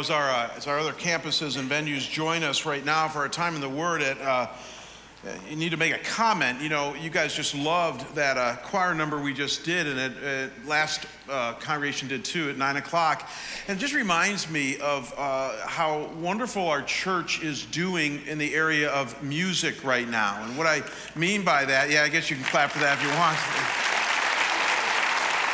as our, uh, as our other campuses and venues join us right now for our time in the Word, at, uh, you need to make a comment. You know, you guys just loved that uh, choir number we just did, and it, it last uh, congregation did too at nine o'clock. And it just reminds me of uh, how wonderful our church is doing in the area of music right now. And what I mean by that, yeah, I guess you can clap for that if you want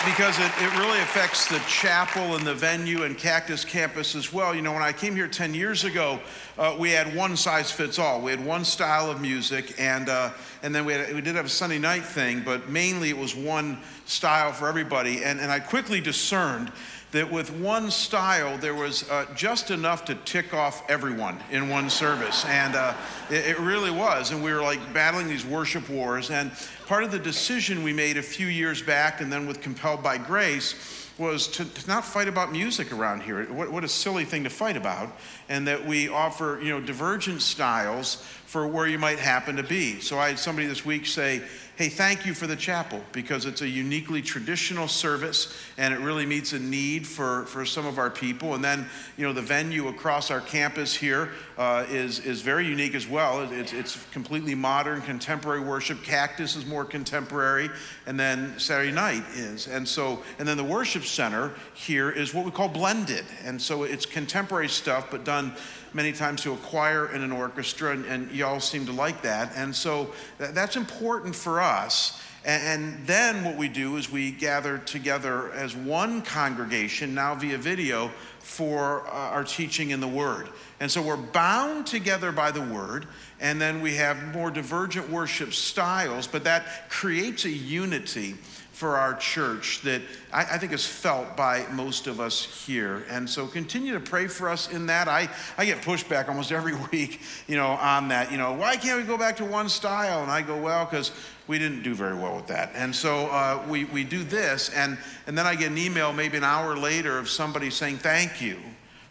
because it, it really affects the chapel and the venue and Cactus Campus as well. You know, when I came here 10 years ago, uh, we had one size fits all. We had one style of music, and, uh, and then we, had, we did have a Sunday night thing, but mainly it was one style for everybody. And, and I quickly discerned that with one style, there was uh, just enough to tick off everyone in one service. And uh, it, it, really was. And we were like battling these worship wars. And part of the decision we made a few years back, and then with Compelled by Grace, was to, to, not fight about music around here. What, what, a silly thing to fight about. And that we offer, you know, divergent styles for where you might happen to be. So I had somebody this week say, hey, thank you for the chapel because it's a uniquely traditional service and it really meets a need for, for some of our people. And then, you know, the venue across our campus here uh, is is, very unique as well. It's, it's completely modern, contemporary worship. Cactus is more contemporary, and then Saturday night is. And so, and then the worship center here is what we call blended. And so it's contemporary stuff, but done many times to a choir and an orchestra, and, and y'all seem to like that. And so that's important for us. And then what we do is we gather together as one congregation, now via video, for uh, our teaching in the Word. And so we're bound together by the Word, and then we have more divergent worship styles, but that creates a unity for our church that I, I, think is felt by most of us here. And so continue to pray for us in that. I, I get pushback almost every week, you know, on that. You know, why can't we go back to one style? And I go, well, because we didn't do very well with that. And so uh, we, we do this, and, and then I get an email maybe an hour later of somebody saying, thank you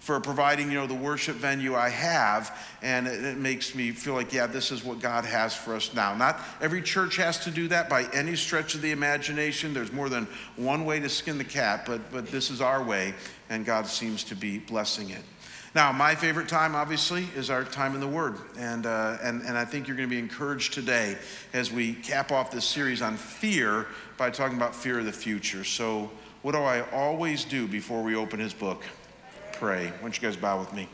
for providing, you know, the worship venue I have. And it, it, makes me feel like, yeah, this is what God has for us now. Not every church has to do that by any stretch of the imagination. There's more than one way to skin the cat, but, but this is our way, and God seems to be blessing it. Now, my favorite time, obviously, is our time in the Word. And, uh, and, and I think you're going to be encouraged today as we cap off this series on fear by talking about fear of the future. So, what do I always do before we open his book? Pray. Why don't you guys bow with me?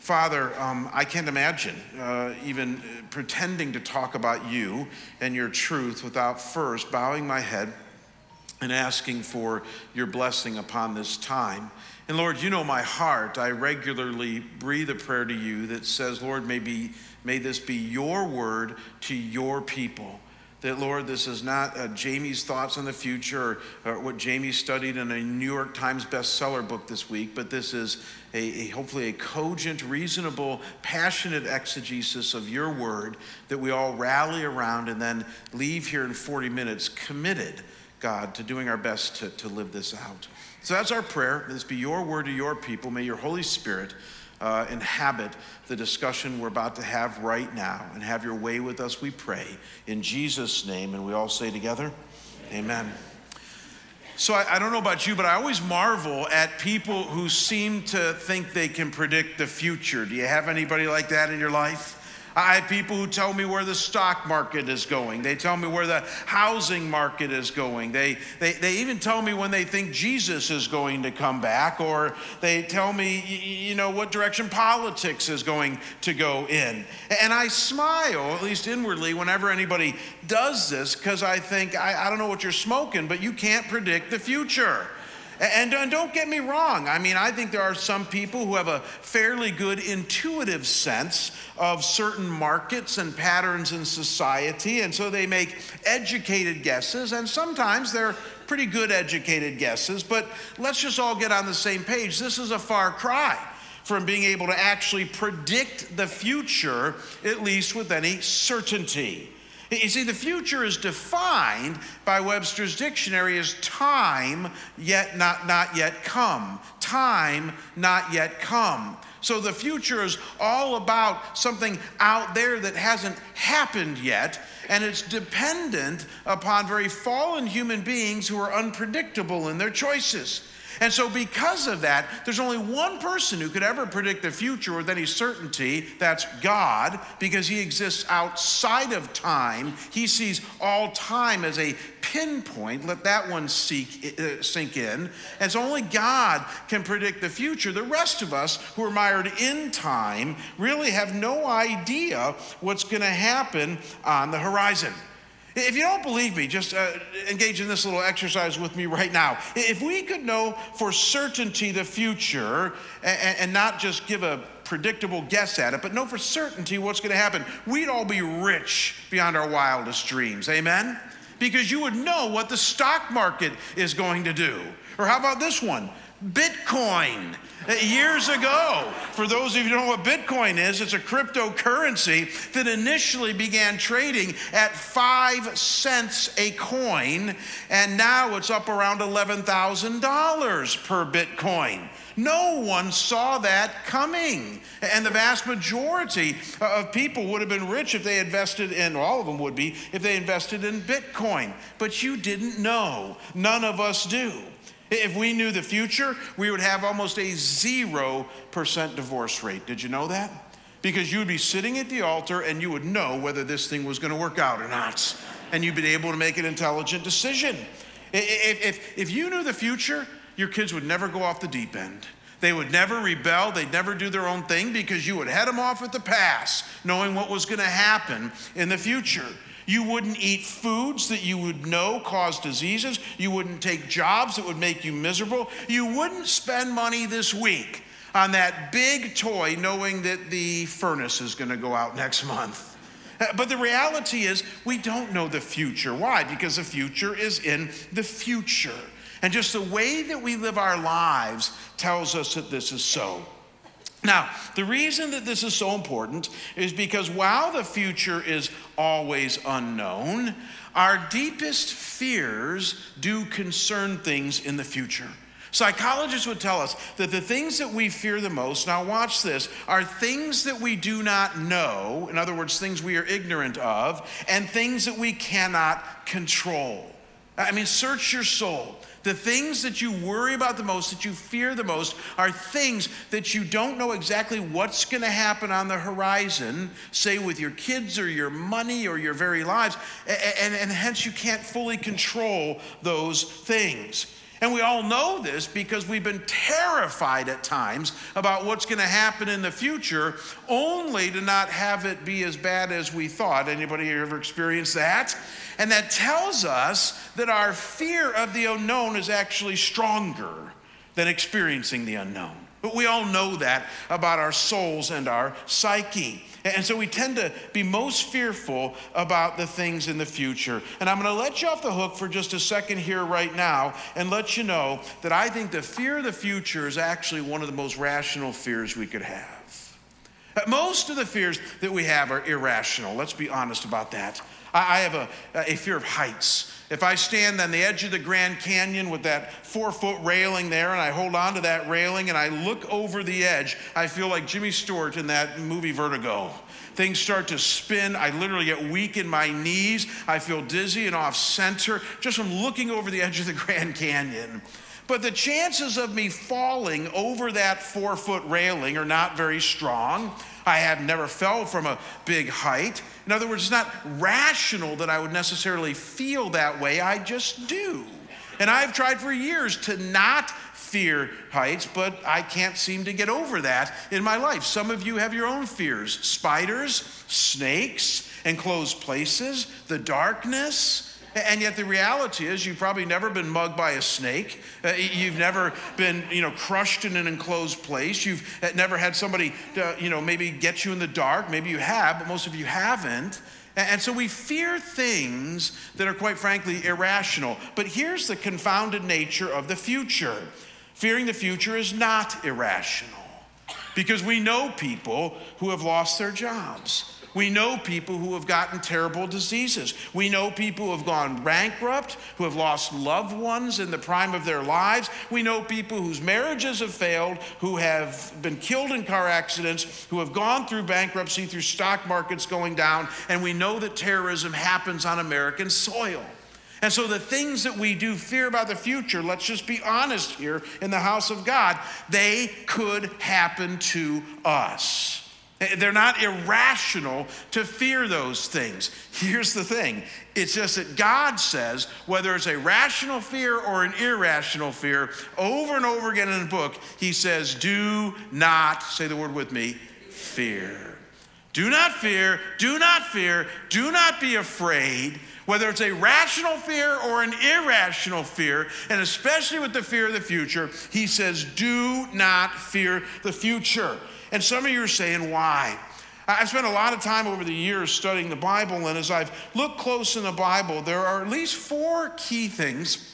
Father, um, I can't imagine uh, even pretending to talk about you and your truth without first bowing my head and asking for your blessing upon this time. And Lord, you know my heart. I regularly breathe a prayer to you that says, Lord, may, be, may this be your word to your people that, Lord, this is not uh, Jamie's thoughts on the future or, or, what Jamie studied in a New York Times bestseller book this week, but this is a, a, hopefully a cogent, reasonable, passionate exegesis of your word that we all rally around and then leave here in 40 minutes committed, God, to doing our best to, to live this out. So that's our prayer. This be your word to your people. May your Holy Spirit uh, inhabit the discussion we're about to have right now and have your way with us, we pray. In Jesus' name, and we all say together, Amen. Amen. So I, I, don't know about you, but I always marvel at people who seem to think they can predict the future. Do you have anybody like that in your life? I have people who tell me where the stock market is going. They tell me where the housing market is going. They, they, they even tell me when they think Jesus is going to come back, or they tell me, you know, what direction politics is going to go in. And I smile, at least inwardly, whenever anybody does this, because I think, I, I don't know what you're smoking, but you can't predict the future. And, and don't get me wrong. I mean, I think there are some people who have a fairly good intuitive sense of certain markets and patterns in society. And so they make educated guesses. And sometimes they're pretty good educated guesses. But let's just all get on the same page. This is a far cry from being able to actually predict the future, at least with any certainty. You see, the future is defined by Webster's dictionary as time yet not, not yet come. Time not yet come. So the future is all about something out there that hasn't happened yet, and it's dependent upon very fallen human beings who are unpredictable in their choices. And so, because of that, there's only one person who could ever predict the future with any certainty. That's God, because He exists outside of time. He sees all time as a pinpoint. Let that one seek, uh, sink in. And so, only God can predict the future. The rest of us who are mired in time really have no idea what's going to happen on the horizon. If you don't believe me, just uh, engage in this little exercise with me right now. If we could know for certainty the future and, and not just give a predictable guess at it, but know for certainty what's going to happen, we'd all be rich beyond our wildest dreams. Amen? Because you would know what the stock market is going to do. Or how about this one? Bitcoin. Uh, years ago, for those of you who don't know what Bitcoin is, it's a cryptocurrency that initially began trading at five cents a coin, and now it's up around $11,000 per Bitcoin. No one saw that coming. And the vast majority of people would have been rich if they invested in, all of them would be, if they invested in Bitcoin. But you didn't know. None of us do. If we knew the future, we would have almost a 0% divorce rate. Did you know that? Because you would be sitting at the altar and you would know whether this thing was going to work out or not. And you'd be able to make an intelligent decision. If, if, if you knew the future, your kids would never go off the deep end. They would never rebel. They'd never do their own thing because you would head them off at the pass, knowing what was going to happen in the future. You wouldn't eat foods that you would know cause diseases. You wouldn't take jobs that would make you miserable. You wouldn't spend money this week on that big toy knowing that the furnace is going to go out next month. Uh, but the reality is, we don't know the future. Why? Because the future is in the future. And just the way that we live our lives tells us that this is so. Now, the reason that this is so important is because while the future is always unknown, our deepest fears do concern things in the future. Psychologists would tell us that the things that we fear the most, now watch this, are things that we do not know, in other words, things we are ignorant of, and things that we cannot control. I mean, search your soul. The things that you worry about the most, that you fear the most, are things that you don't know exactly what's going to happen on the horizon, say with your kids or your money or your very lives, and, and, and hence you can't fully control those things. And we all know this because we've been terrified at times about what's going to happen in the future, only to not have it be as bad as we thought. Anybody ever experienced that? And that tells us that our fear of the unknown is actually stronger than experiencing the unknown. But we all know that about our souls and our psyche. And so we tend to be most fearful about the things in the future. And I'm going to let you off the hook for just a second here, right now, and let you know that I think the fear of the future is actually one of the most rational fears we could have. Uh, most of the fears that we have are irrational. Let's be honest about that. I have a, a fear of heights. If I stand on the edge of the Grand Canyon with that four foot railing there and I hold on to that railing and I look over the edge, I feel like Jimmy Stewart in that movie Vertigo. Things start to spin. I literally get weak in my knees. I feel dizzy and off center just from looking over the edge of the Grand Canyon. But the chances of me falling over that four foot railing are not very strong. I have never fell from a big height. In other words, it's not rational that I would necessarily feel that way, I just do. And I've tried for years to not fear heights, but I can't seem to get over that in my life. Some of you have your own fears spiders, snakes, enclosed places, the darkness. And yet the reality is you've probably never been mugged by a snake. Uh, you've never been, you know, crushed in an enclosed place. You've uh, never had somebody, uh, you know, maybe get you in the dark. Maybe you have, but most of you haven't. And so we fear things that are quite frankly irrational. But here's the confounded nature of the future. Fearing the future is not irrational because we know people who have lost their jobs. We know people who have gotten terrible diseases. We know people who have gone bankrupt, who have lost loved ones in the prime of their lives. We know people whose marriages have failed, who have been killed in car accidents, who have gone through bankruptcy, through stock markets going down, and we know that terrorism happens on American soil. And so the things that we do fear about the future, let's just be honest here in the house of God, they could happen to us. Eh, they're not irrational to fear those things. Here's the thing it's just that God says, whether it's a rational fear or an irrational fear, over and over again in the book, He says, Do not, say the word with me, fear. Do not fear, do not fear, do not be afraid whether it's a rational fear or an irrational fear, and especially with the fear of the future, he says, do not fear the future. And some of you are saying, why? I've spent a lot of time over the years studying the Bible, and as I've looked close in the Bible, there are at least four key things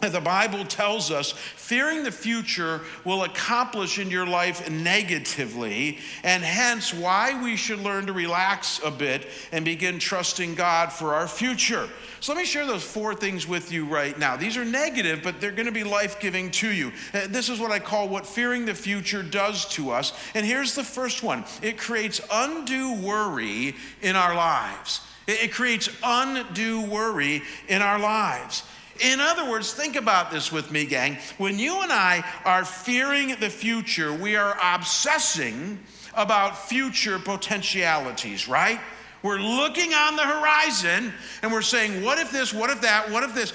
the Bible tells us fearing the future will accomplish in your life negatively, and hence why we should learn to relax a bit and begin trusting God for our future. So let me share those four things with you right now. These are negative, but they're going to be life giving to you. Uh, this is what I call what fearing the future does to us. And here's the first one it creates undue worry in our lives. It creates undue worry in our lives. In other words, think about this with me, gang. When you and I are fearing the future, we are obsessing about future potentialities, right? We're looking on the horizon and we're saying, what if this, what if that, what if this?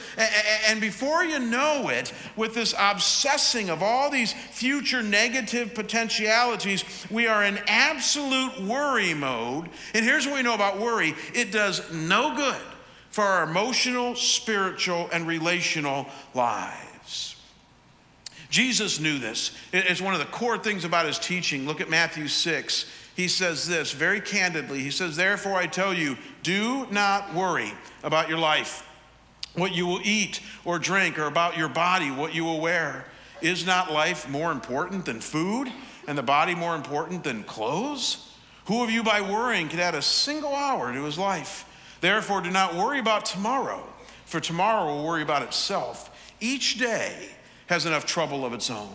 And before you know it, with this obsessing of all these future negative potentialities, we are in absolute worry mode. And here's what we know about worry it does no good for our emotional, spiritual, and relational lives. Jesus knew this. It's one of the core things about his teaching. Look at Matthew 6. He says this very candidly. He says, Therefore, I tell you, do not worry about your life, what you will eat or drink, or about your body, what you will wear. Is not life more important than food, and the body more important than clothes? Who of you, by worrying, could add a single hour to his life? Therefore, do not worry about tomorrow, for tomorrow will worry about itself. Each day has enough trouble of its own.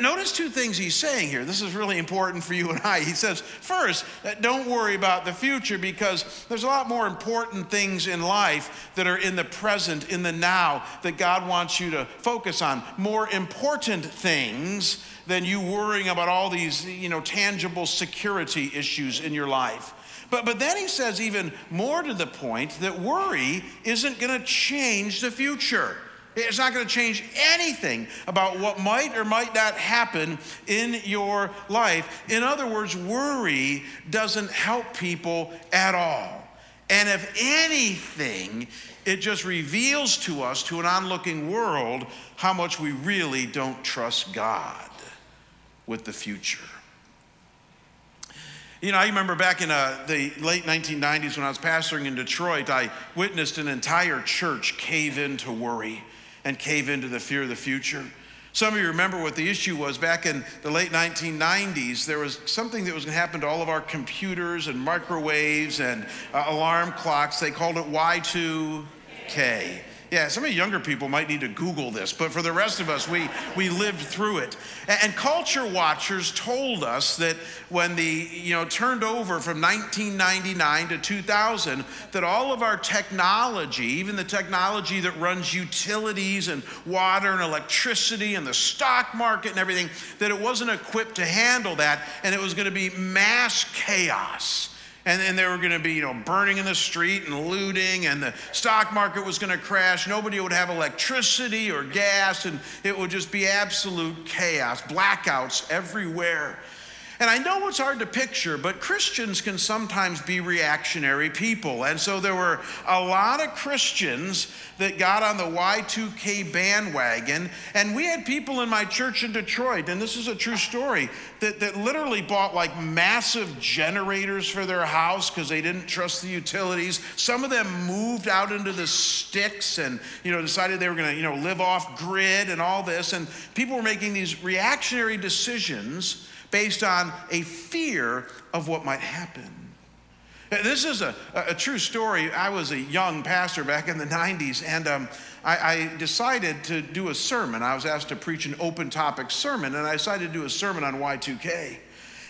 Notice two things he's saying here. This is really important for you and I. He says, first, uh, don't worry about the future because there's a lot more important things in life that are in the present, in the now, that God wants you to focus on. More important things than you worrying about all these, you know, tangible security issues in your life. But, but then he says, even more to the point, that worry isn't going to change the future. It's not going to change anything about what might or might not happen in your life. In other words, worry doesn't help people at all. And if anything, it just reveals to us, to an onlooking world, how much we really don't trust God with the future. You know, I remember back in uh, the late 1990s when I was pastoring in Detroit, I witnessed an entire church cave into worry and cave into the fear of the future. Some of you remember what the issue was back in the late 1990s. There was something that was going to happen to all of our computers and microwaves and uh, alarm clocks. They called it Y2K. Yeah, some of you younger people might need to Google this, but for the rest of us, we, we lived through it. And, culture watchers told us that when the, you know, turned over from 1999 to 2000, that all of our technology, even the technology that runs utilities and water and electricity and the stock market and everything, that it wasn't equipped to handle that, and it was going to be mass chaos and, then they were going to be, you know, burning in the street and looting, and the stock market was going to crash. Nobody would have electricity or gas, and it would just be absolute chaos, blackouts everywhere. And I know it's hard to picture, but Christians can sometimes be reactionary people. And so there were a lot of Christians that got on the Y2K bandwagon. And we had people in my church in Detroit, and this is a true story, that, that literally bought like massive generators for their house because they didn't trust the utilities. Some of them moved out into the sticks and, you know, decided they were going to, you know, live off grid and all this. And people were making these reactionary decisions based on a fear of what might happen. This is a, a true story. I was a young pastor back in the 90s, and um, I, I, decided to do a sermon. I was asked to preach an open topic sermon, and I decided to do a sermon on Y2K.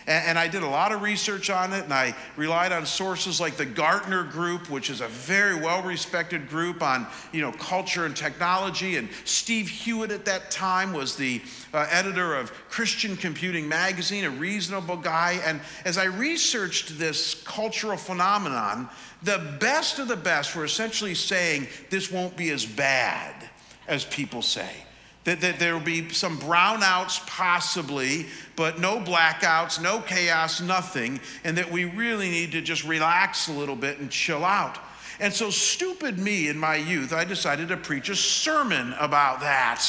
And, I did a lot of research on it, and I relied on sources like the Gartner Group, which is a very well-respected group on, you know, culture and technology. And Steve Hewitt at that time was the uh, editor of Christian Computing Magazine, a reasonable guy. And as I researched this cultural phenomenon, the best of the best were essentially saying this won't be as bad as people say that, that there will be some brownouts possibly, but no blackouts, no chaos, nothing, and that we really need to just relax a little bit and chill out. And so, stupid me in my youth, I decided to preach a sermon about that.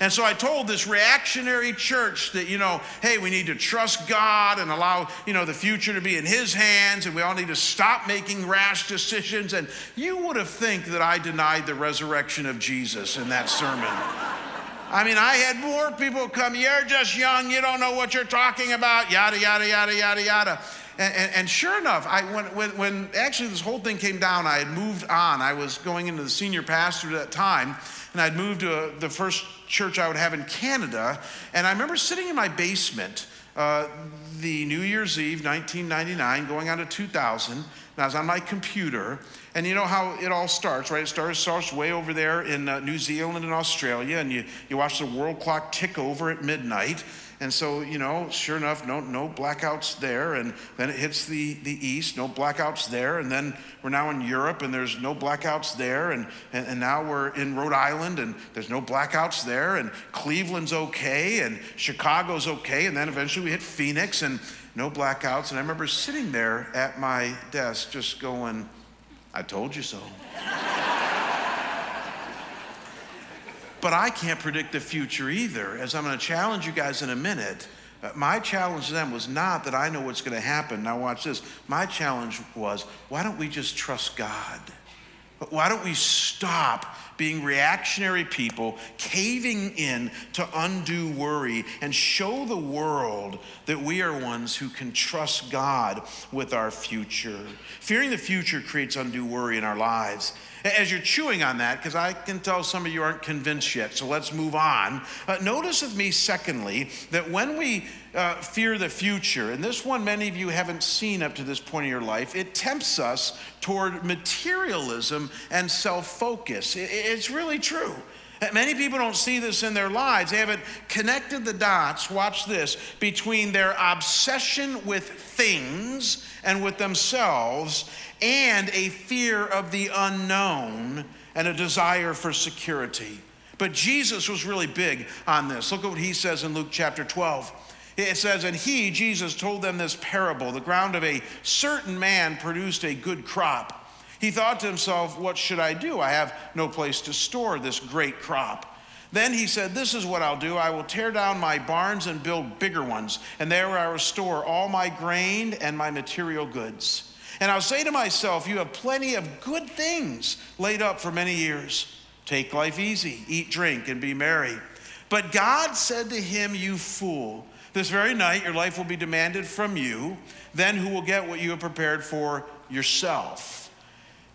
And so I told this reactionary church that, you know, hey, we need to trust God and allow, you know, the future to be in His hands, and we all need to stop making rash decisions. And you would have think that I denied the resurrection of Jesus in that sermon. I mean, I had more people come, you're just young, you don't know what you're talking about, yada, yada, yada, yada, yada. And, and, and sure enough, I, when, when, when actually this whole thing came down, I had moved on. I was going into the senior pastor at that time, and I'd moved to the first church I would have in Canada. And I remember sitting in my basement uh, the New Year's Eve, 1999, going on to 2000, and I was on my computer, and you know how it all starts, right? It starts, starts way over there in uh, New Zealand and Australia, and you, you watch the world clock tick over at midnight. And so, you know, sure enough, no, no blackouts there. And then it hits the, the east, no blackouts there. And then we're now in Europe and there's no blackouts there. And, and, and now we're in Rhode Island and there's no blackouts there. And Cleveland's okay and Chicago's okay. And then eventually we hit Phoenix and no blackouts. And I remember sitting there at my desk just going, I told you so. but I can't predict the future either, as I'm going to challenge you guys in a minute. Uh, my challenge to them was not that I know what's going to happen. Now, watch this. My challenge was why don't we just trust God? Why don't we stop being reactionary people, caving in to undue worry, and show the world that we are ones who can trust God with our future? Fearing the future creates undue worry in our lives. As you're chewing on that, because I can tell some of you aren't convinced yet, so let's move on. Uh, notice with me, secondly, that when we uh, fear the future, and this one many of you haven't seen up to this point in your life, it tempts us toward materialism and self focus. It's really true. Many people don't see this in their lives. They haven't connected the dots, watch this, between their obsession with things and with themselves and a fear of the unknown and a desire for security. But Jesus was really big on this. Look at what he says in Luke chapter 12. It says, And he, Jesus, told them this parable the ground of a certain man produced a good crop. He thought to himself, What should I do? I have no place to store this great crop. Then he said, This is what I'll do. I will tear down my barns and build bigger ones, and there I will store all my grain and my material goods. And I'll say to myself, You have plenty of good things laid up for many years. Take life easy, eat, drink, and be merry. But God said to him, You fool, this very night your life will be demanded from you. Then who will get what you have prepared for yourself?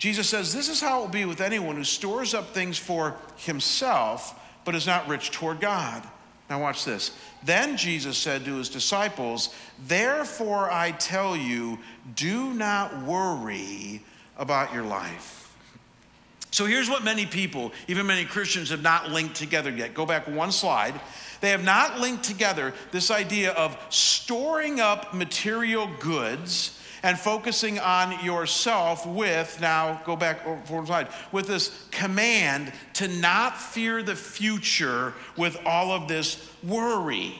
Jesus says, This is how it will be with anyone who stores up things for himself, but is not rich toward God. Now, watch this. Then Jesus said to his disciples, Therefore I tell you, do not worry about your life. So here's what many people, even many Christians, have not linked together yet. Go back one slide. They have not linked together this idea of storing up material goods and focusing on yourself with, now go back forward slide, with this command to not fear the future with all of this worry.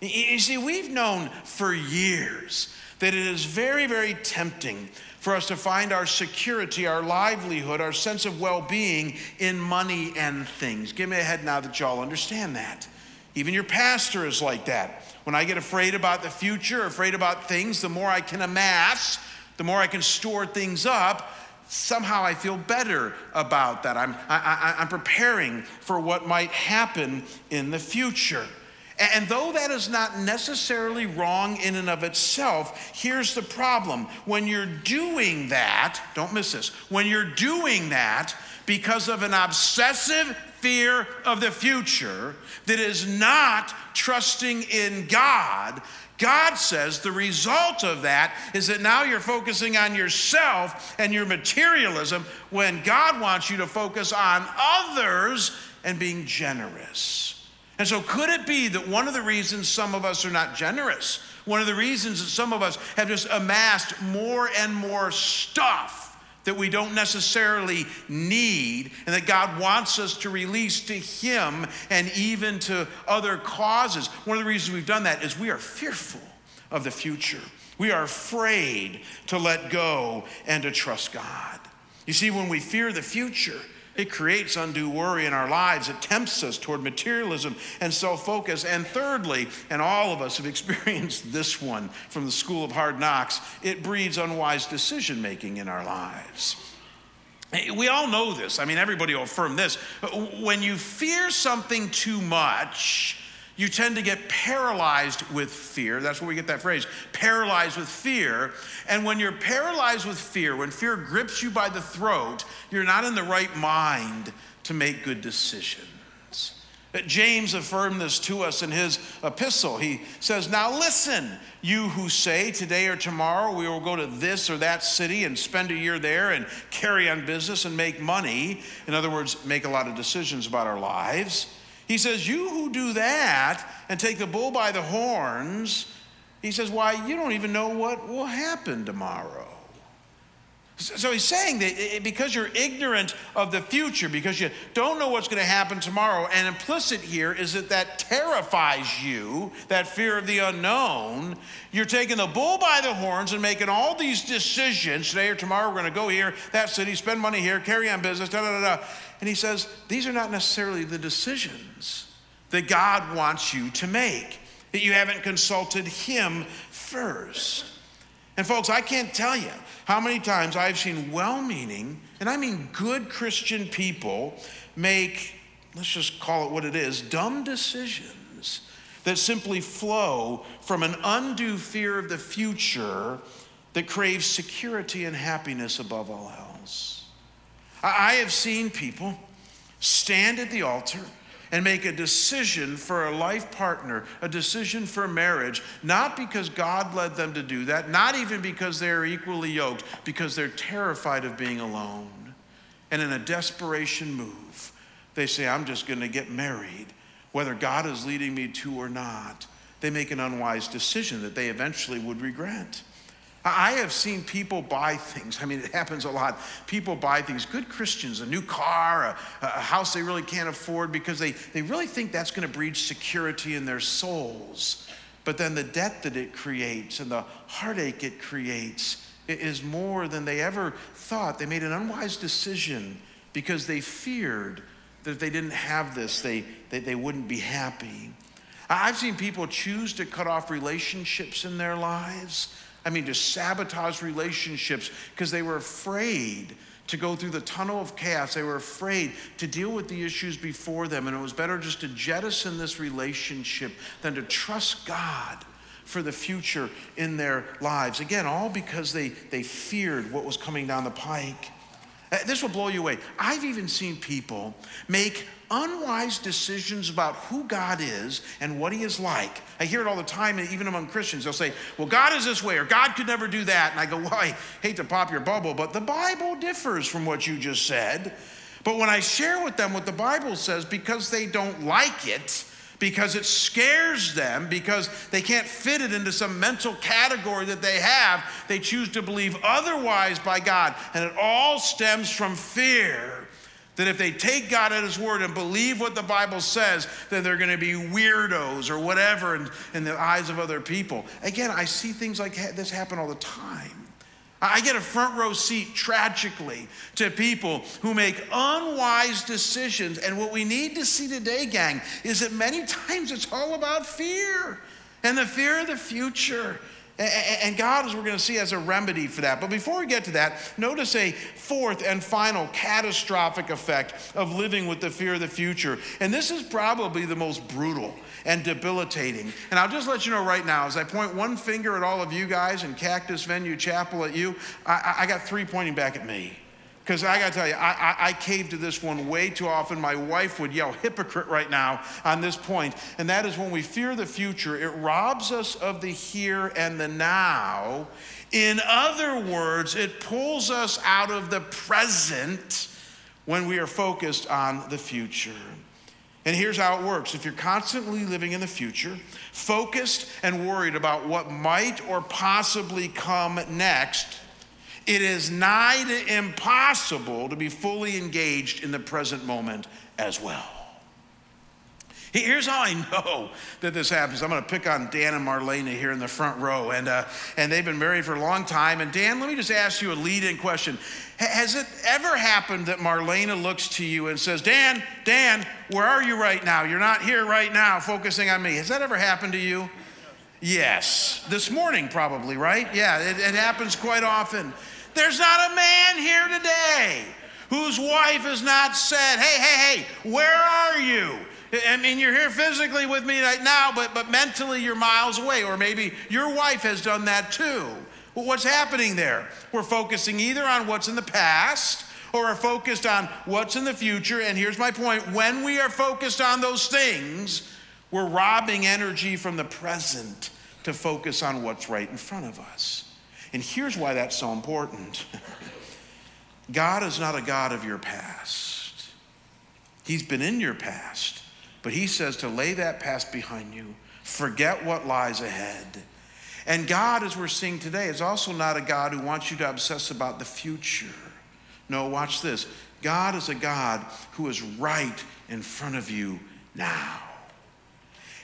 You see, we've known for years that it is very, very tempting for us to find our security, our livelihood, our sense of well being in money and things. Give me a head now that y'all understand that. Even your pastor is like that. When I get afraid about the future, afraid about things, the more I can amass, the more I can store things up, somehow I feel better about that. I'm, I, am preparing for what might happen in the future. And though that is not necessarily wrong in and of itself, here's the problem. When you're doing that, don't miss this, when you're doing that because of an obsessive fear of the future that is not trusting in God, God says the result of that is that now you're focusing on yourself and your materialism when God wants you to focus on others and being generous. And so, could it be that one of the reasons some of us are not generous, one of the reasons that some of us have just amassed more and more stuff that we don't necessarily need, and that God wants us to release to Him and even to other causes. One of the reasons we've done that is we are fearful of the future. We are afraid to let go and to trust God. You see, when we fear the future, it creates undue worry in our lives. It tempts us toward materialism and self focus. And thirdly, and all of us have experienced this one from the school of hard knocks, it breeds unwise decision making in our lives. We all know this. I mean, everybody will affirm this. When you fear something too much, you tend to get paralyzed with fear. That's where we get that phrase paralyzed with fear. And when you're paralyzed with fear, when fear grips you by the throat, you're not in the right mind to make good decisions. Uh, James affirmed this to us in his epistle. He says, Now listen, you who say today or tomorrow we will go to this or that city and spend a year there and carry on business and make money. In other words, make a lot of decisions about our lives. He says, You who do that and take the bull by the horns, he says, Why, you don't even know what will happen tomorrow. So he's saying that because you're ignorant of the future, because you don't know what's going to happen tomorrow, and implicit here is that that terrifies you, that fear of the unknown. You're taking the bull by the horns and making all these decisions. Today or tomorrow, we're going to go here, that city, spend money here, carry on business, da da da da. And he says, these are not necessarily the decisions that God wants you to make, that you haven't consulted Him first. And folks, I can't tell you how many times I've seen well meaning, and I mean good Christian people, make, let's just call it what it is, dumb decisions that simply flow from an undue fear of the future that craves security and happiness above all else. I have seen people stand at the altar and make a decision for a life partner, a decision for marriage, not because God led them to do that, not even because they're equally yoked, because they're terrified of being alone. And in a desperation move, they say, I'm just going to get married, whether God is leading me to or not. They make an unwise decision that they eventually would regret. I have seen people buy things. I mean, it happens a lot. People buy things, good Christians, a new car, a, a house they really can't afford because they, they really think that's going to breed security in their souls. But then the debt that it creates and the heartache it creates is more than they ever thought. They made an unwise decision because they feared that if they didn't have this, they, they, they wouldn't be happy. I've seen people choose to cut off relationships in their lives I mean, to sabotage relationships because they were afraid to go through the tunnel of chaos. They were afraid to deal with the issues before them. And it was better just to jettison this relationship than to trust God for the future in their lives. Again, all because they, they feared what was coming down the pike. Uh, this will blow you away. I've even seen people make unwise decisions about who God is and what He is like. I hear it all the time, even among Christians. They'll say, Well, God is this way, or God could never do that. And I go, Well, I hate to pop your bubble, but the Bible differs from what you just said. But when I share with them what the Bible says, because they don't like it, because it scares them, because they can't fit it into some mental category that they have. They choose to believe otherwise by God. And it all stems from fear that if they take God at His word and believe what the Bible says, then they're going to be weirdos or whatever in, in the eyes of other people. Again, I see things like this happen all the time. I get a front row seat tragically to people who make unwise decisions. And what we need to see today, gang, is that many times it's all about fear and the fear of the future. And God, as we're going to see, has a remedy for that. But before we get to that, notice a fourth and final catastrophic effect of living with the fear of the future. And this is probably the most brutal and debilitating. And I'll just let you know right now, as I point one finger at all of you guys in Cactus Venue Chapel at you, I, I got three pointing back at me Because I got to tell you, I, I, I to this one way too often. My wife would yell hypocrite right now on this point, and that is when we fear the future, it robs us of the here and the now. In other words, it pulls us out of the present when we are focused on the future. And here's how it works if you're constantly living in the future, focused and worried about what might or possibly come next, it is nigh to impossible to be fully engaged in the present moment as well. Here's how I know that this happens. I'm going to pick on Dan and Marlena here in the front row, and, uh, and they've been married for a long time. And Dan, let me just ask you a lead in question. Has it ever happened that Marlena looks to you and says, Dan, Dan, where are you right now? You're not here right now focusing on me. Has that ever happened to you? Yes. This morning, probably, right? Yeah, it, it happens quite often. There's not a man here today whose wife has not said, Hey, hey, hey, where are you? I mean, you're here physically with me right now, but, but mentally you're miles away. Or maybe your wife has done that too. Well, what's happening there? We're focusing either on what's in the past or are focused on what's in the future. And here's my point when we are focused on those things, we're robbing energy from the present to focus on what's right in front of us. And here's why that's so important God is not a God of your past, He's been in your past, but He says to lay that past behind you, forget what lies ahead. And God, as we're seeing today, is also not a God who wants you to obsess about the future. No, watch this. God is a God who is right in front of you now.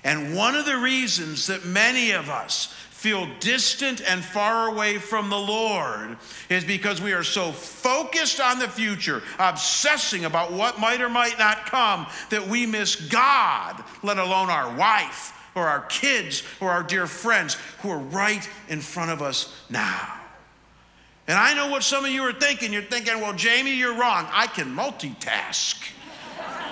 And one of the reasons that many of us feel distant and far away from the Lord is because we are so focused on the future, obsessing about what might or might not come, that we miss God, let alone our wife or our kids or our dear friends who are right in front of us now. And I know what some of you are thinking. You're thinking, well, Jamie, you're wrong. I can multitask.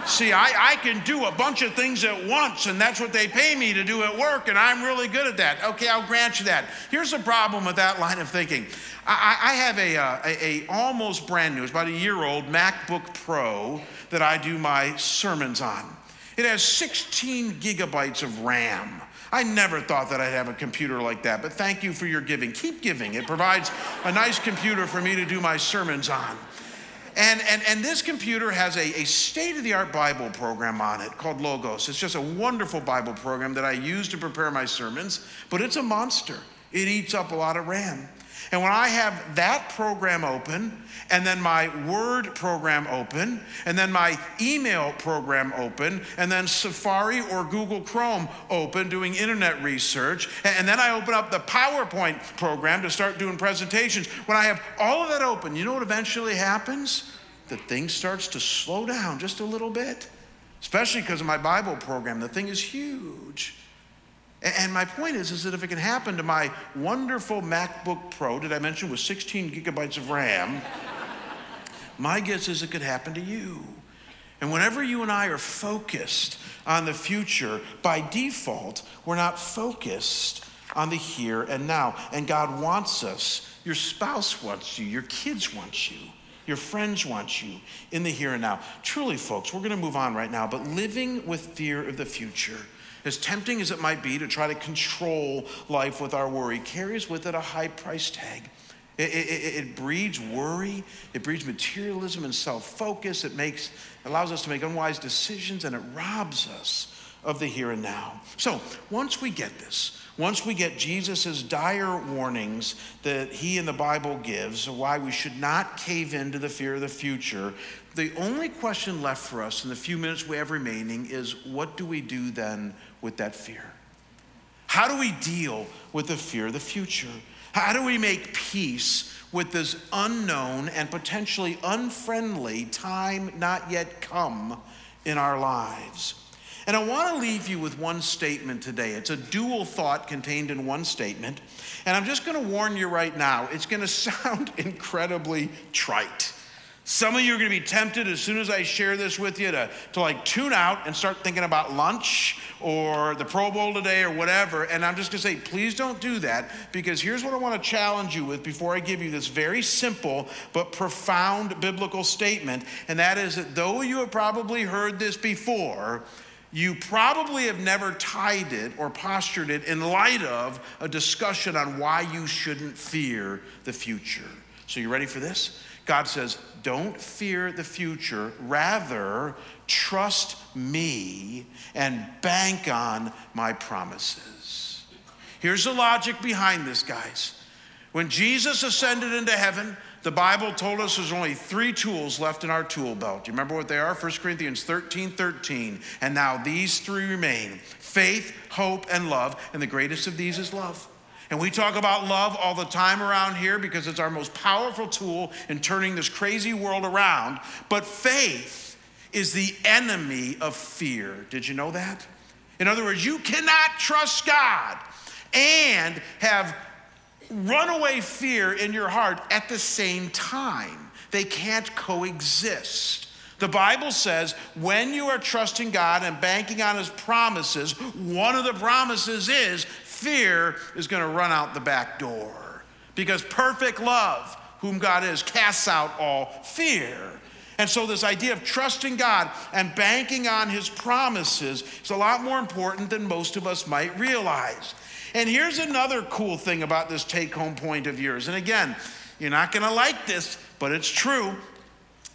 See, I, I can do a bunch of things at once, and that's what they pay me to do at work, and I'm really good at that. Okay, I'll grant you that. Here's the problem with that line of thinking. I, I have a, uh, a, a, almost brand new, it's about a year old MacBook Pro that I do my sermons on. It has 16 gigabytes of RAM. I never thought that I'd have a computer like that, but thank you for your giving. Keep giving. It provides a nice computer for me to do my sermons on. And, and, and this computer has a, a state of the art Bible program on it called Logos. It's just a wonderful Bible program that I use to prepare my sermons, but it's a monster. It eats up a lot of RAM. And when I have that program open, and then my Word program open, and then my email program open, and then Safari or Google Chrome open doing internet research, and then I open up the PowerPoint program to start doing presentations. When I have all of that open, you know what eventually happens? The thing starts to slow down just a little bit, especially because of my Bible program. The thing is huge. And my point is, is that if it can happen to my wonderful MacBook Pro, did I mention with 16 gigabytes of RAM? my guess is it could happen to you. And whenever you and I are focused on the future, by default, we're not focused on the here and now. And God wants us. Your spouse wants you. Your kids want you. Your friends want you in the here and now. Truly, folks, we're going to move on right now, but living with fear of the future as tempting as it might be to try to control life with our worry, carries with it a high price tag. It, it, it breeds worry, it breeds materialism and self focus, it makes, allows us to make unwise decisions, and it robs us of the here and now. So, once we get this, once we get Jesus' dire warnings that he in the Bible gives, why we should not cave into the fear of the future, the only question left for us in the few minutes we have remaining is what do we do then with that fear? How do we deal with the fear of the future? How do we make peace with this unknown and potentially unfriendly time not yet come in our lives? And I want to leave you with one statement today. It's a dual thought contained in one statement. And I'm just going to warn you right now, it's going to sound incredibly trite. Some of you are going to be tempted as soon as I share this with you to, to like tune out and start thinking about lunch or the Pro Bowl today or whatever. And I'm just going to say, please don't do that because here's what I want to challenge you with before I give you this very simple but profound biblical statement. And that is that though you have probably heard this before, you probably have never tied it or postured it in light of a discussion on why you shouldn't fear the future. So, you ready for this? God says, Don't fear the future. Rather, trust me and bank on my promises. Here's the logic behind this, guys. When Jesus ascended into heaven, the Bible told us there's only three tools left in our tool belt. Do you remember what they are? 1 Corinthians 13 13. And now these three remain faith, hope, and love. And the greatest of these is love. And we talk about love all the time around here because it's our most powerful tool in turning this crazy world around. But faith is the enemy of fear. Did you know that? In other words, you cannot trust God and have runaway fear in your heart at the same time. They can't coexist. The Bible says when you are trusting God and banking on His promises, one of the promises is fear is going to run out the back door. Because perfect love, whom God is, casts out all fear. And so, this idea of trusting God and banking on His promises is a lot more important than most of us might realize. And here's another cool thing about this take home point of yours. And again, you're not going to like this, but it's true.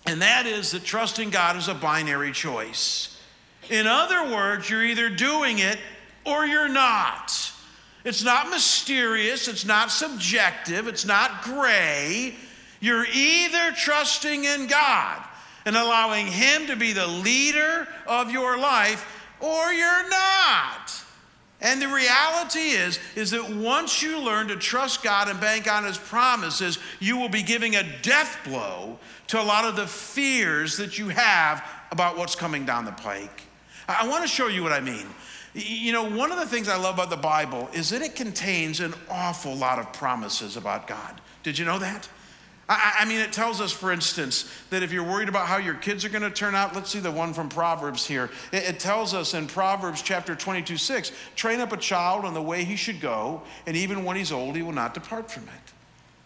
And that is that trusting God is a binary choice. In other words, you're either doing it or you're not. It's not mysterious, it's not subjective, it's not gray. You're either trusting in God and allowing Him to be the leader of your life, or you're not. And the reality is, is that once you learn to trust God and bank on His promises, you will be giving a death blow to a lot of the fears that you have about what's coming down the pike. I want to show you what I mean. You know, one of the things I love about the Bible is that it contains an awful lot of promises about God. Did you know that? I, I mean, it tells us, for instance, that if you're worried about how your kids are going to turn out, let's see the one from Proverbs here. It, it tells us in Proverbs chapter 22, 6, train up a child in the way he should go, and even when he's old, he will not depart from it.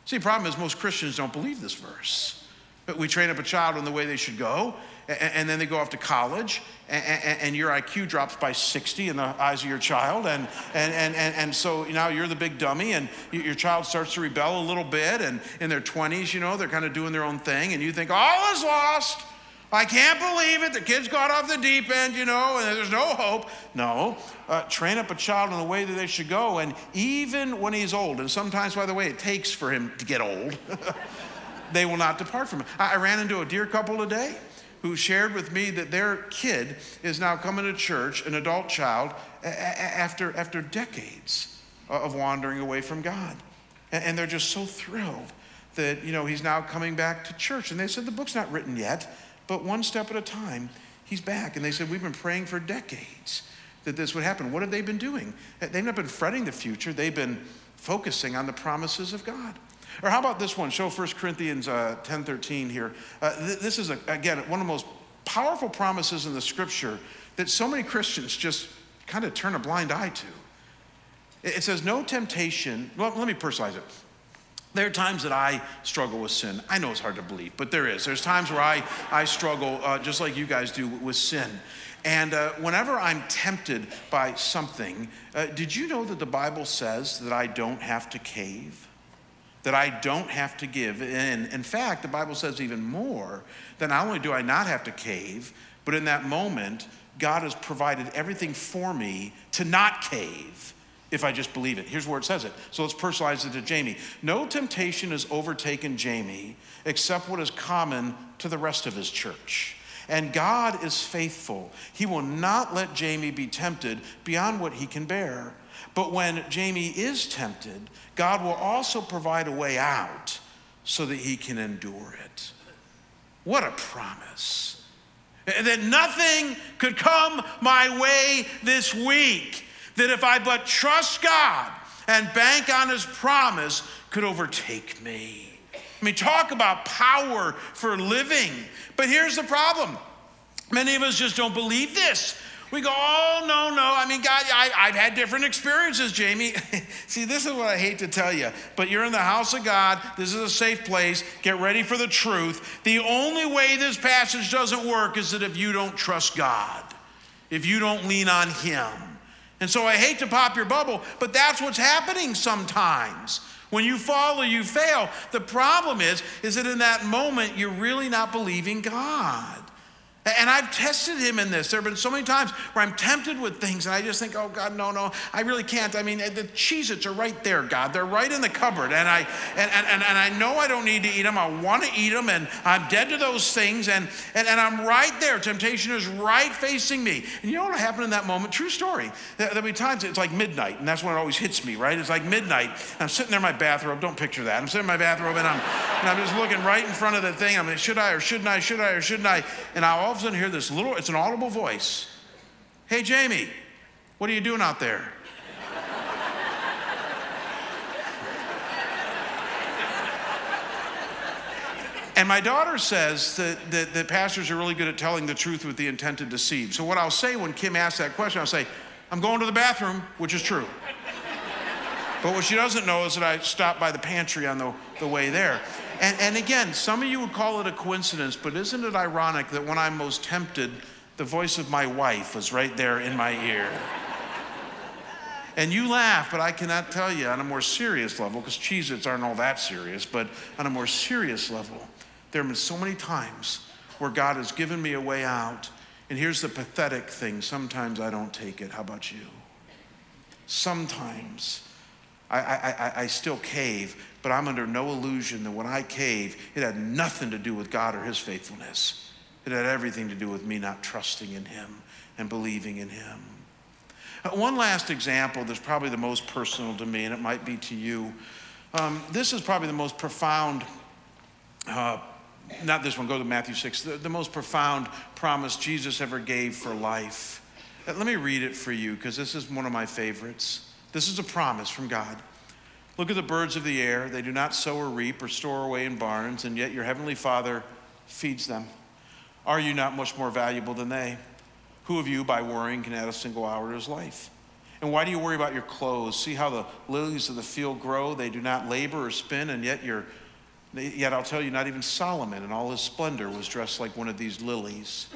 See, the problem is most Christians don't believe this verse. But we train up a child in the way they should go, and then they go off to college, and your IQ drops by 60 in the eyes of your child. And, and, and, and, so now you're the big dummy, and your child starts to rebel a little bit. And in their 20s, you know, they're kind of doing their own thing, and you think, all is lost. I can't believe it. The kid's got off the deep end, you know, and there's no hope. No. Uh, train up a child in the way that they should go. And even when he's old, and sometimes, by the way, it takes for him to get old, they will not depart from it. I, I ran into a dear couple today who shared with me that their kid is now coming to church, an adult child, after, after decades of wandering away from God. And they're just so thrilled that, you know, he's now coming back to church. And they said, the book's not written yet, but one step at a time, he's back. And they said, we've been praying for decades that this would happen. What have they been doing? They've not been fretting the future, they've been focusing on the promises of God. Or how about this one? Show 1 Corinthians uh, 10 13 here. Uh, th- this is, a, again, one of the most powerful promises in the scripture that so many Christians just kind of turn a blind eye to. It says, No temptation, well, let me personalize it. There are times that I struggle with sin. I know it's hard to believe, but there is. There's times where I, I struggle, uh, just like you guys do, with sin. And uh, whenever I'm tempted by something, uh, did you know that the Bible says that I don't have to cave? That I don't have to give in. In fact, the Bible says even more that not only do I not have to cave, but in that moment, God has provided everything for me to not cave if I just believe it. Here's where it says it. So let's personalize it to Jamie. No temptation has overtaken Jamie except what is common to the rest of his church. And God is faithful. He will not let Jamie be tempted beyond what he can bear. But when Jamie is tempted, God will also provide a way out so that he can endure it. What a promise. That nothing could come my way this week, that if I but trust God and bank on his promise, could overtake me. I mean, talk about power for living. But here's the problem many of us just don't believe this. We go, oh, no, no. I mean, God, I, have had different experiences, Jamie. See, this is what I hate to tell you, but you're in the house of God. This is a safe place. Get ready for the truth. The only way this passage doesn't work is that if you don't trust God, if you don't lean on Him. And so I hate to pop your bubble, but that's what's happening sometimes. When you fall or you fail, the problem is, is that in that moment, you're really not believing God. And I've tested him in this. There have been so many times where I'm tempted with things and I just think, oh God, no, no, I really can't. I mean, eh, the Cheez Its are right there, God. They're right in the cupboard. And I and, and, and I know I don't need to eat them. I want to eat them and I'm dead to those things. And, and, and I'm right there. Temptation is right facing me. And you know what happened in that moment? True story. There'll be times it's like midnight, and that's when it always hits me, right? It's like midnight. I'm sitting there in my bathrobe. Don't picture that. I'm sitting in my bathrobe and I'm, and I'm just looking right in front of the thing. I'm like, should I or shouldn't I? Should I or shouldn't I? And I all of a sudden hear this little, it's an audible voice. Hey, Jamie, what are you doing out there? And my daughter says that, that, that, pastors are really good at telling the truth with the intent to deceive. So, what I'll say when Kim asks that question, I'll say, I'm going to the bathroom, which is true. but what she doesn't know is that I stopped by the pantry on the, the way there. And, and again, some of you would call it a coincidence, but isn't it ironic that when I'm most tempted, the voice of my wife was right there in my ear? And you laugh, but I cannot tell you on a more serious level, because Cheez Its aren't all that serious, but on a more serious level, there have been so many times where God has given me a way out. And here's the pathetic thing sometimes I don't take it. How about you? Sometimes I, I, I, still cave, but I'm under no illusion that when I cave, it had nothing to do with God or His faithfulness. It had everything to do with me not trusting in Him and believing in Him. Uh, one last example that's probably the most personal to me, and it might be to you. Um, this is probably the most profound, uh, not this one, go to Matthew 6, the, the most profound promise Jesus ever gave for life. Uh, let me read it for you because this is one of my favorites. This is a promise from God. Look at the birds of the air. They do not sow or reap or store away in barns, and yet your heavenly Father feeds them. Are you not much more valuable than they? Who of you, by worrying, can add a single hour to his life? And why do you worry about your clothes? See how the lilies of the field grow? They do not labor or spin, and yet you're yet I'll tell you, not even Solomon in all his splendor was dressed like one of these lilies.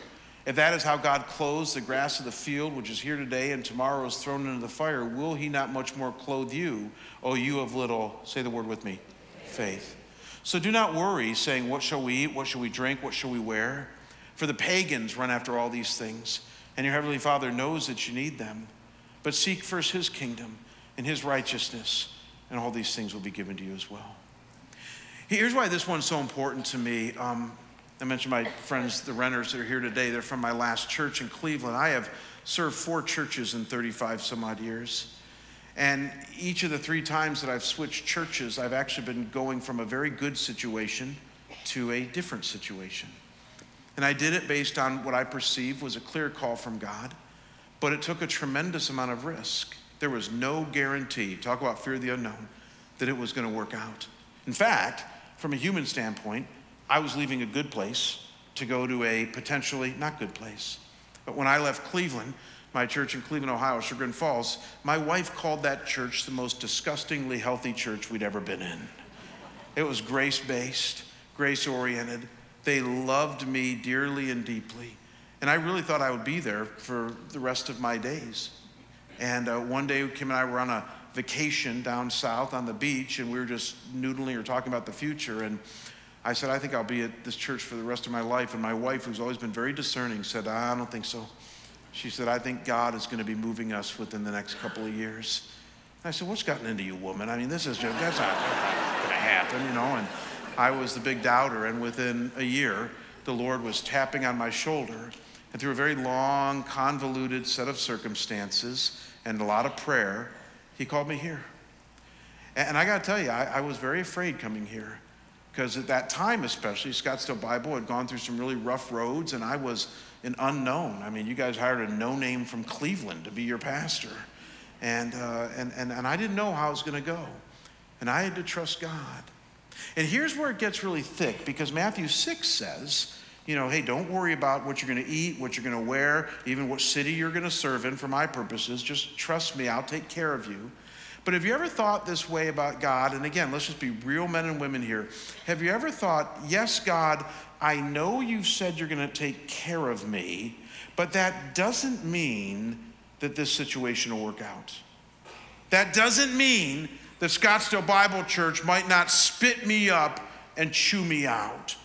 If that is how God clothes the grass of the field, which is here today and tomorrow is thrown into the fire, will he not much more clothe you, O you of little, say the word with me, faith. So do not worry, saying, What shall we eat? What shall we drink? What shall we wear? For the pagans run after all these things, and your heavenly Father knows that you need them. But seek first his kingdom and his righteousness, and all these things will be given to you as well. Here's why this one's so important to me. Um, I mentioned my friends, the renters that are here today. They're from my last church in Cleveland. I have served four churches in 35 some odd years. And each of the three times that I've switched churches, I've actually been going from a very good situation to a different situation. And I did it based on what I perceived was a clear call from God, but it took a tremendous amount of risk. There was no guarantee, talk about fear of the unknown, that it was going to work out. In fact, from a human standpoint, I was leaving a good place to go to a potentially not good place. But when I left Cleveland, my church in Cleveland, Ohio, Chagrin Falls, my wife called that church the most disgustingly healthy church we'd ever been in. It was grace based, grace oriented. They loved me dearly and deeply. And I really thought I would be there for the rest of my days. And uh, one day, Kim and I were on a vacation down south on the beach, and we were just noodling or talking about the future. And I said, I think I'll be at this church for the rest of my life. And my wife, who's always been very discerning, said, I don't think so. She said, I think God is going to be moving us within the next couple of years. I said, What's gotten into you, woman? I mean, this is just, that's not, not going to happen, you know. And I was the big doubter. And within a year, the Lord was tapping on my shoulder. And through a very long, convoluted set of circumstances and a lot of prayer, He called me here. And I got to tell you, I, I was very afraid coming here because at that time, especially, Scottsdale Bible had gone through some really rough roads, and I was an unknown. I mean, you guys hired a no name from Cleveland to be your pastor. And, uh, and, and, and I didn't know how it was going to go. And I had to trust God. And here's where it gets really thick because Matthew 6 says, you know, hey, don't worry about what you're going to eat, what you're going to wear, even what city you're going to serve in for my purposes. Just trust me, I'll take care of you. But have you ever thought this way about God? And again, let's just be real men and women here. Have you ever thought, yes, God, I know you've said you're going to take care of me, but that doesn't mean that this situation will work out. That doesn't mean that Scottsdale Bible Church might not spit me up and chew me out.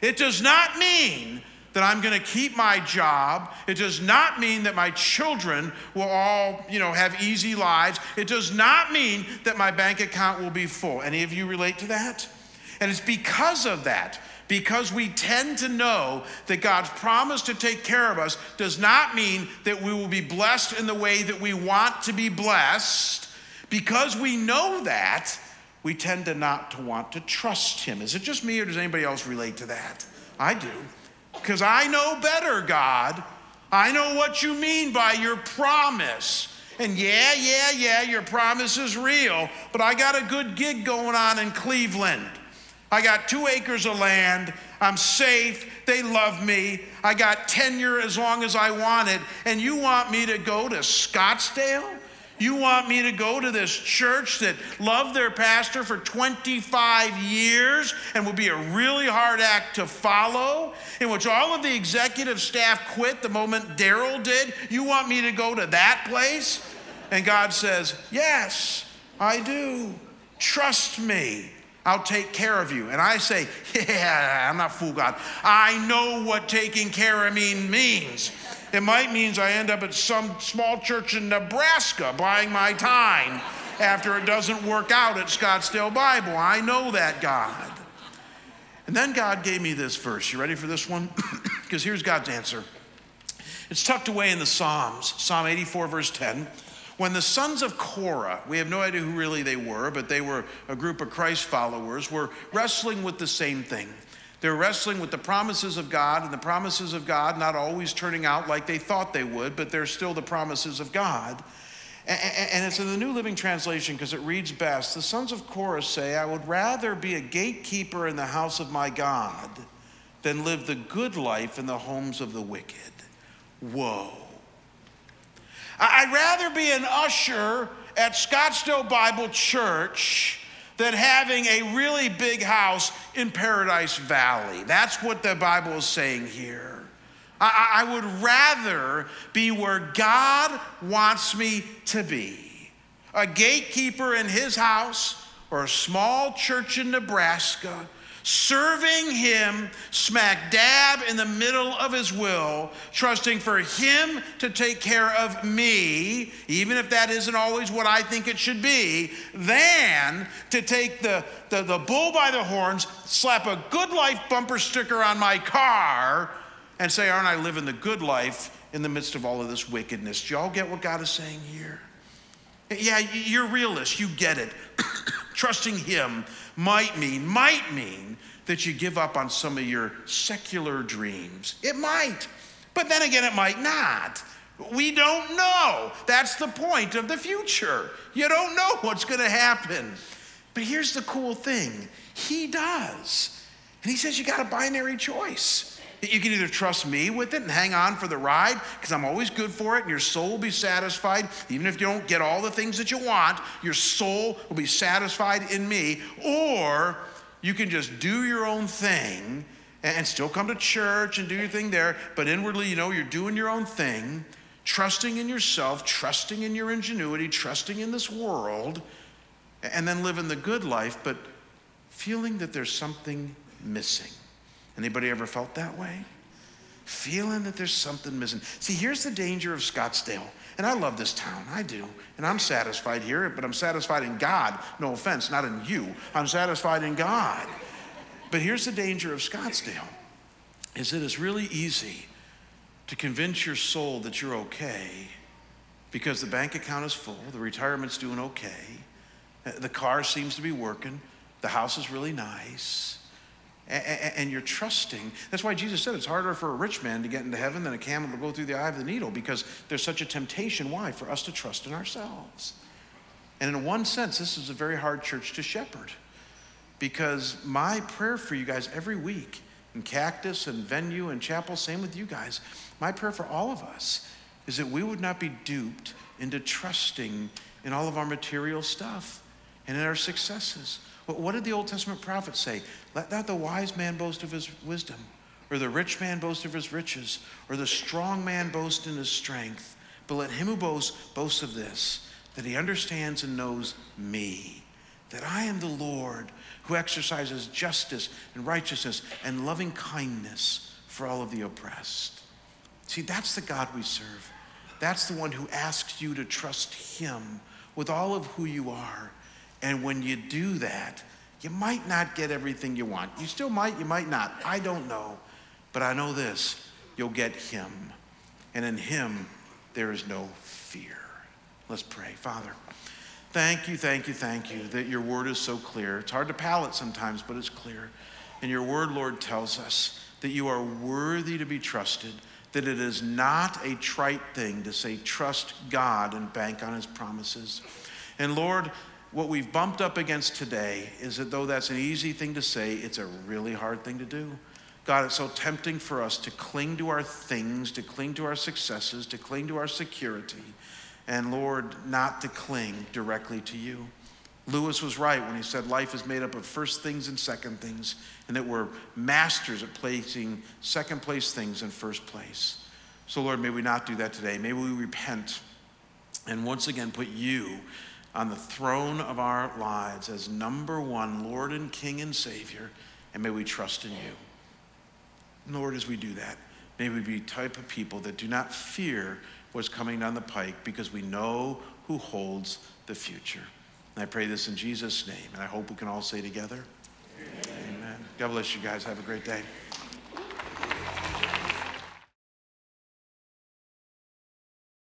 It does not mean that I'm going to keep my job. It does not mean that my children will all, you know, have easy lives. It does not mean that my bank account will be full. Any of you relate to that? And it's because of that, because we tend to know that God's promise to take care of us does not mean that we will be blessed in the way that we want to be blessed. Because we know that, we tend to not to want to trust him. Is it just me or does anybody else relate to that? I do. Because I know better, God. I know what you mean by your promise. And yeah, yeah, yeah, your promise is real, but I got a good gig going on in Cleveland. I got two acres of land. I'm safe. They love me. I got tenure as long as I want it. And you want me to go to Scottsdale? You want me to go to this church that loved their pastor for 25 years and would be a really hard act to follow, in which all of the executive staff quit the moment Darryl did? You want me to go to that place? And God says, Yes, I do. Trust me. I'll take care of you. And I say, Yeah, I'm not fool God. I know what taking care of me means. It might mean I end up at some small church in Nebraska buying my time after it doesn't work out at Scottsdale Bible. I know that God. And then God gave me this verse. You ready for this one? Because here's God's answer. It's tucked away in the Psalms, Psalm 84, verse 10. When the sons of Korah, we have no idea who really they were, but they were a group of Christ followers, were wrestling with the same thing. They're wrestling with the promises of God, and the promises of God not always turning out like they thought they would, but they're still the promises of God. And it's in the New Living Translation because it reads best. The sons of Korah say, I would rather be a gatekeeper in the house of my God than live the good life in the homes of the wicked. Whoa. I'd rather be an usher at Scottsdale Bible Church than having a really big house in Paradise Valley. That's what the Bible is saying here. I, I would rather be where God wants me to be a gatekeeper in his house or a small church in Nebraska serving Him smack dab in the middle of His will, trusting for Him to take care of me, even if that isn't always what I think it should be, than to take the, the, the bull by the horns, slap a good life bumper sticker on my car, and say, Aren't I living the good life in the midst of all of this wickedness? Do y'all get what God is saying here? Yeah, you're realist, you get it. Trusting Him might mean, might mean that you give up on some of your secular dreams. It might, but then again, it might not. We don't know. That's the point of the future. You don't know what's going to happen. But here's the cool thing He does. And He says you got a binary choice. You can either trust me with it and hang on for the ride because I'm always good for it and your soul will be satisfied. Even if you don't get all the things that you want, your soul will be satisfied in me. Or you can just do your own thing and still come to church and do your thing there, but inwardly, you know, you're doing your own thing, trusting in yourself, trusting in your ingenuity, trusting in this world, and then living the good life, but feeling that there's something missing. Anybody ever felt that way? Feeling that there's something missing. See, here's the danger of Scottsdale. And I love this town, I do. And I'm satisfied here, but I'm satisfied in God. No offense, not in you. I'm satisfied in God. But here's the danger of Scottsdale is that it's really easy to convince your soul that you're okay because the bank account is full, the retirement's doing okay, the car seems to be working, the house is really nice and you're trusting. That's why Jesus said it's harder for a rich man to get into heaven than a camel to go through the eye of the needle because there's such a temptation. Why? For us to trust in ourselves. And in one sense, this is a very hard church to shepherd Because my prayer for you guys every week in Cactus and Venue and Chapel, same with you guys, my prayer for all of us is that we would not be duped into trusting in all of our material stuff and in our successes. But what did the Old Testament prophet say? Let not the wise man boast of his wisdom, or the rich man boast of his riches, or the strong man boast in his strength. But let him who boasts boast of this, that he understands and knows me, that I am the Lord who exercises justice and righteousness and loving kindness for all of the oppressed. See, that's the God we serve. That's the one who asks you to trust him with all of who you are. And when you do that, you might not get everything you want. You still might, you might not. I don't know. But I know this you'll get him. And in him, there is no fear. Let's pray. Father, thank you, thank you, thank you that your word is so clear. It's hard to palate sometimes, but it's clear. And your word, Lord, tells us that you are worthy to be trusted, that it is not a trite thing to say, trust God and bank on his promises. And Lord, what we've bumped up against today is that though that's an easy thing to say, it's a really hard thing to do. God, it's so tempting for us to cling to our things, to cling to our successes, to cling to our security, and Lord, not to cling directly to you. Lewis was right when he said life is made up of first things and second things, and that we're masters at placing second place things in first place. So, Lord, may we not do that today. May we repent and once again put you on the throne of our lives as number one, Lord and King and Savior, and may we trust in you. Lord, as we do that, may we be type of people that do not fear what's coming down the pike because we know who holds the future. And I pray this in Jesus' name, and I hope we can all say together, Amen. Amen. God bless you guys. Have a great day.